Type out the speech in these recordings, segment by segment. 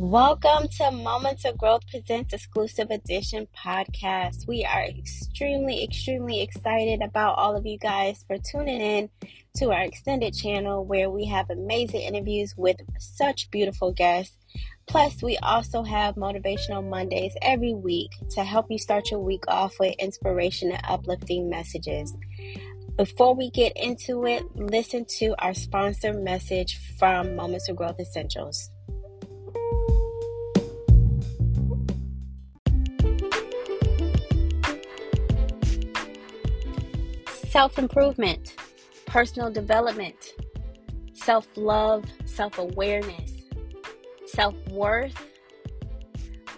Welcome to Moments of Growth Presents Exclusive Edition podcast. We are extremely, extremely excited about all of you guys for tuning in to our extended channel where we have amazing interviews with such beautiful guests. Plus, we also have motivational Mondays every week to help you start your week off with inspiration and uplifting messages. Before we get into it, listen to our sponsor message from Moments of Growth Essentials. Self improvement, personal development, self love, self awareness, self worth,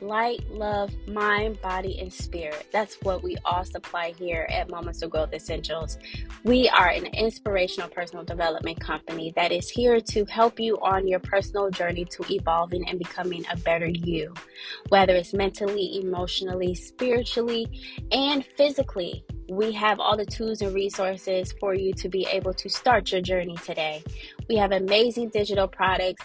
light, love, mind, body, and spirit. That's what we all supply here at Moments of Growth Essentials. We are an inspirational personal development company that is here to help you on your personal journey to evolving and becoming a better you, whether it's mentally, emotionally, spiritually, and physically. We have all the tools and resources for you to be able to start your journey today. We have amazing digital products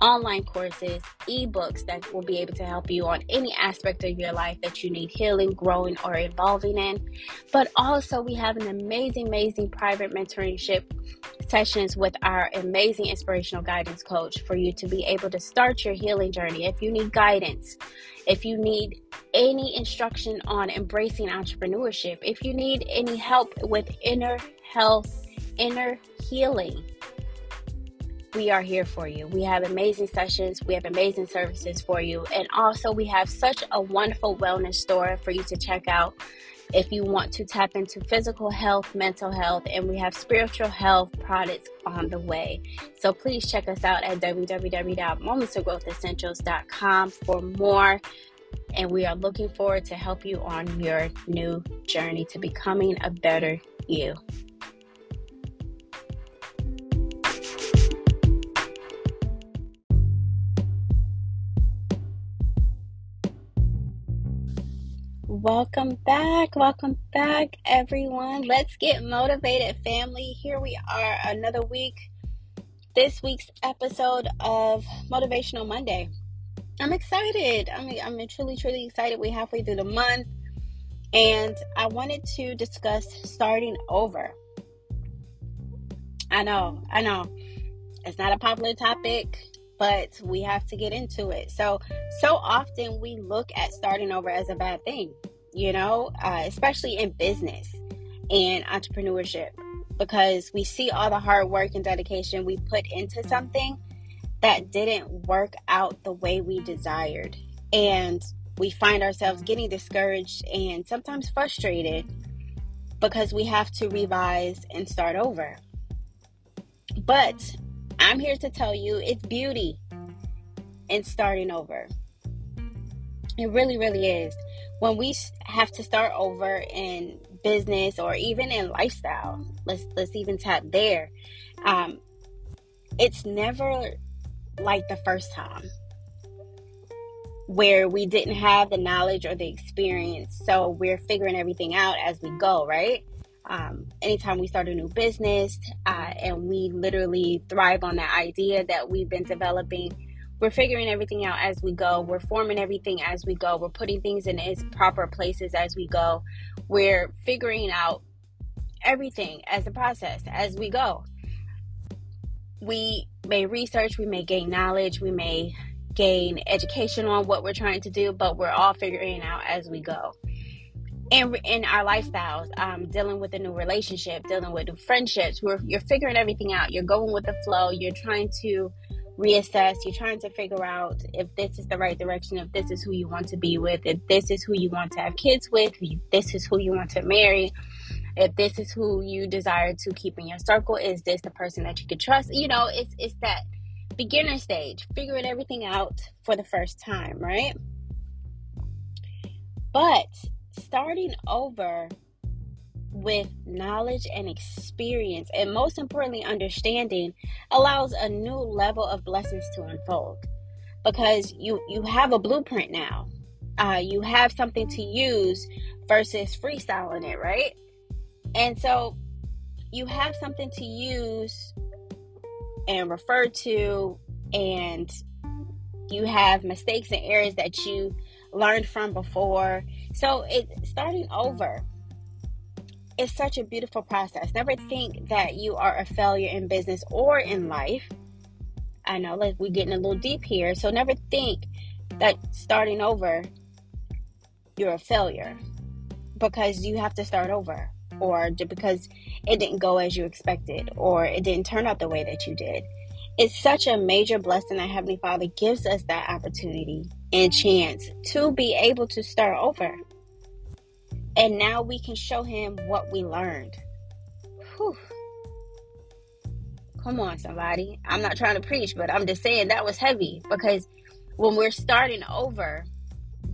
online courses, ebooks that will be able to help you on any aspect of your life that you need healing, growing, or evolving in. But also, we have an amazing, amazing private mentorship sessions with our amazing inspirational guidance coach for you to be able to start your healing journey. If you need guidance, if you need any instruction on embracing entrepreneurship, if you need any help with inner health, inner healing, we are here for you. We have amazing sessions, we have amazing services for you, and also we have such a wonderful wellness store for you to check out if you want to tap into physical health, mental health, and we have spiritual health products on the way. So please check us out at www.momentsofgrowthessentials.com for more. And we are looking forward to help you on your new journey to becoming a better you. Welcome back. Welcome back, everyone. Let's get motivated, family. Here we are, another week. This week's episode of Motivational Monday. I'm excited. I mean, I'm truly, truly excited. We're halfway through the month, and I wanted to discuss starting over. I know, I know. It's not a popular topic but we have to get into it. So, so often we look at starting over as a bad thing, you know, uh, especially in business and entrepreneurship, because we see all the hard work and dedication we put into something that didn't work out the way we desired. And we find ourselves getting discouraged and sometimes frustrated because we have to revise and start over. But I'm here to tell you it's beauty in starting over. It really, really is. When we have to start over in business or even in lifestyle, let's let's even tap there. Um, it's never like the first time where we didn't have the knowledge or the experience, so we're figuring everything out as we go, right? Um, anytime we start a new business uh, and we literally thrive on that idea that we've been developing we're figuring everything out as we go. We're forming everything as we go. We're putting things in its proper places as we go. We're figuring out everything as a process as we go. We may research we may gain knowledge we may gain education on what we're trying to do but we're all figuring out as we go in in our lifestyles, um, dealing with a new relationship, dealing with new friendships. We're, you're figuring everything out. You're going with the flow. You're trying to reassess. You're trying to figure out if this is the right direction, if this is who you want to be with, if this is who you want to have kids with, if this is who you want to marry, if this is who you desire to keep in your circle. Is this the person that you can trust? You know, it's it's that beginner stage, figuring everything out for the first time, right? But starting over with knowledge and experience, and most importantly, understanding, allows a new level of blessings to unfold because you you have a blueprint now. Uh, you have something to use versus freestyling it, right? And so you have something to use and refer to and You have mistakes and errors that you learned from before. So it's starting over. It's such a beautiful process. Never think that you are a failure in business or in life. I know like we're getting a little deep here. So never think that starting over you're a failure because you have to start over or because it didn't go as you expected or it didn't turn out the way that you did. It's such a major blessing that Heavenly Father gives us that opportunity and chance to be able to start over. And now we can show Him what we learned. Whew. Come on, somebody. I'm not trying to preach, but I'm just saying that was heavy because when we're starting over,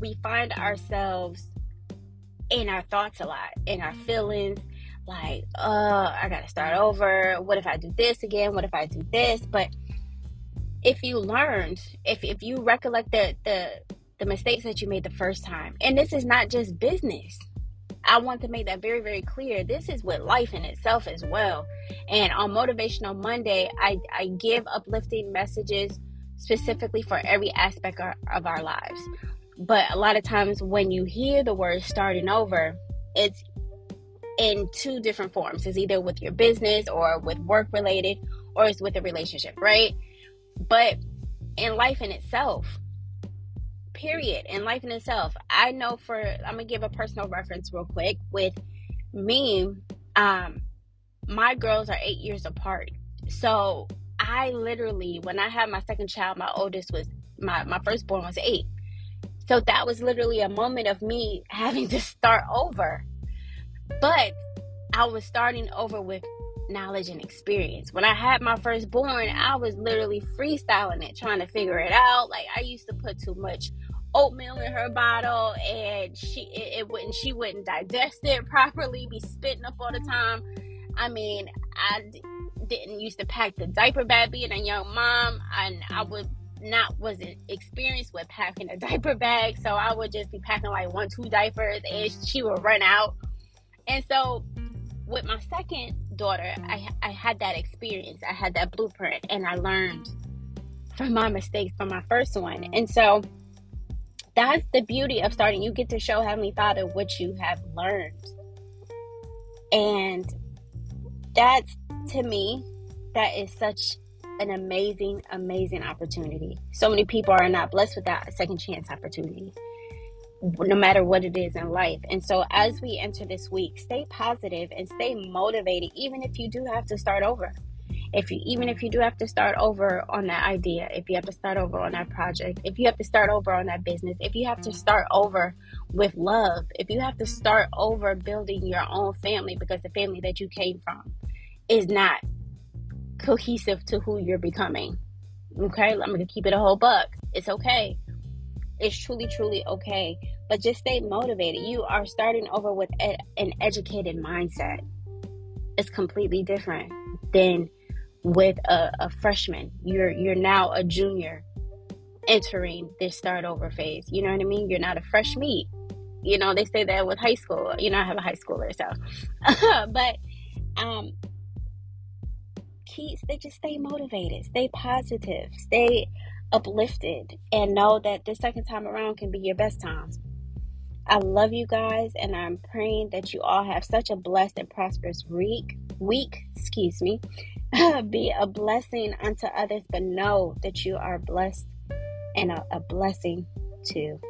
we find ourselves in our thoughts a lot, in our feelings, like, uh, I gotta start over. What if I do this again? What if I do this? But if you learned, if if you recollect the the the mistakes that you made the first time, and this is not just business. I want to make that very, very clear. This is with life in itself as well. And on Motivational Monday, I, I give uplifting messages specifically for every aspect of our lives. But a lot of times when you hear the word starting over, it's in two different forms. It's either with your business or with work related or it's with a relationship, right? But in life in itself, period, in life in itself, I know for I'm gonna give a personal reference real quick with me, um, my girls are eight years apart. So I literally when I had my second child, my oldest was my, my firstborn was eight. So that was literally a moment of me having to start over. But I was starting over with knowledge and experience. When I had my firstborn, I was literally freestyling it, trying to figure it out. Like I used to put too much oatmeal in her bottle and she it, it wouldn't she wouldn't digest it properly, be spitting up all the time. I mean, I d- didn't used to pack the diaper bag being a young mom and I would not wasn't experienced with packing a diaper bag, so I would just be packing like one, two diapers, and she would run out. And so, with my second daughter, I I had that experience, I had that blueprint, and I learned from my mistakes from my first one. And so, that's the beauty of starting. You get to show Heavenly Father what you have learned, and that's to me, that is such an amazing, amazing opportunity. So many people are not blessed with that second chance opportunity, no matter what it is in life. And so, as we enter this week, stay positive and stay motivated, even if you do have to start over. If you, even if you do have to start over on that idea, if you have to start over on that project, if you have to start over on that business, if you have to start over with love, if you have to start over building your own family because the family that you came from is not cohesive to who you're becoming. Okay, I'm gonna keep it a whole buck. It's okay. It's truly, truly okay. But just stay motivated. You are starting over with an educated mindset. It's completely different than with a, a freshman. You're you're now a junior entering this start over phase. You know what I mean? You're not a fresh meat. You know, they say that with high school. You know, I have a high schooler, so but um keep they just stay motivated, stay positive, stay uplifted, and know that this second time around can be your best time. I love you guys, and I'm praying that you all have such a blessed and prosperous week. Week, excuse me. Uh, be a blessing unto others, but know that you are blessed and a, a blessing too.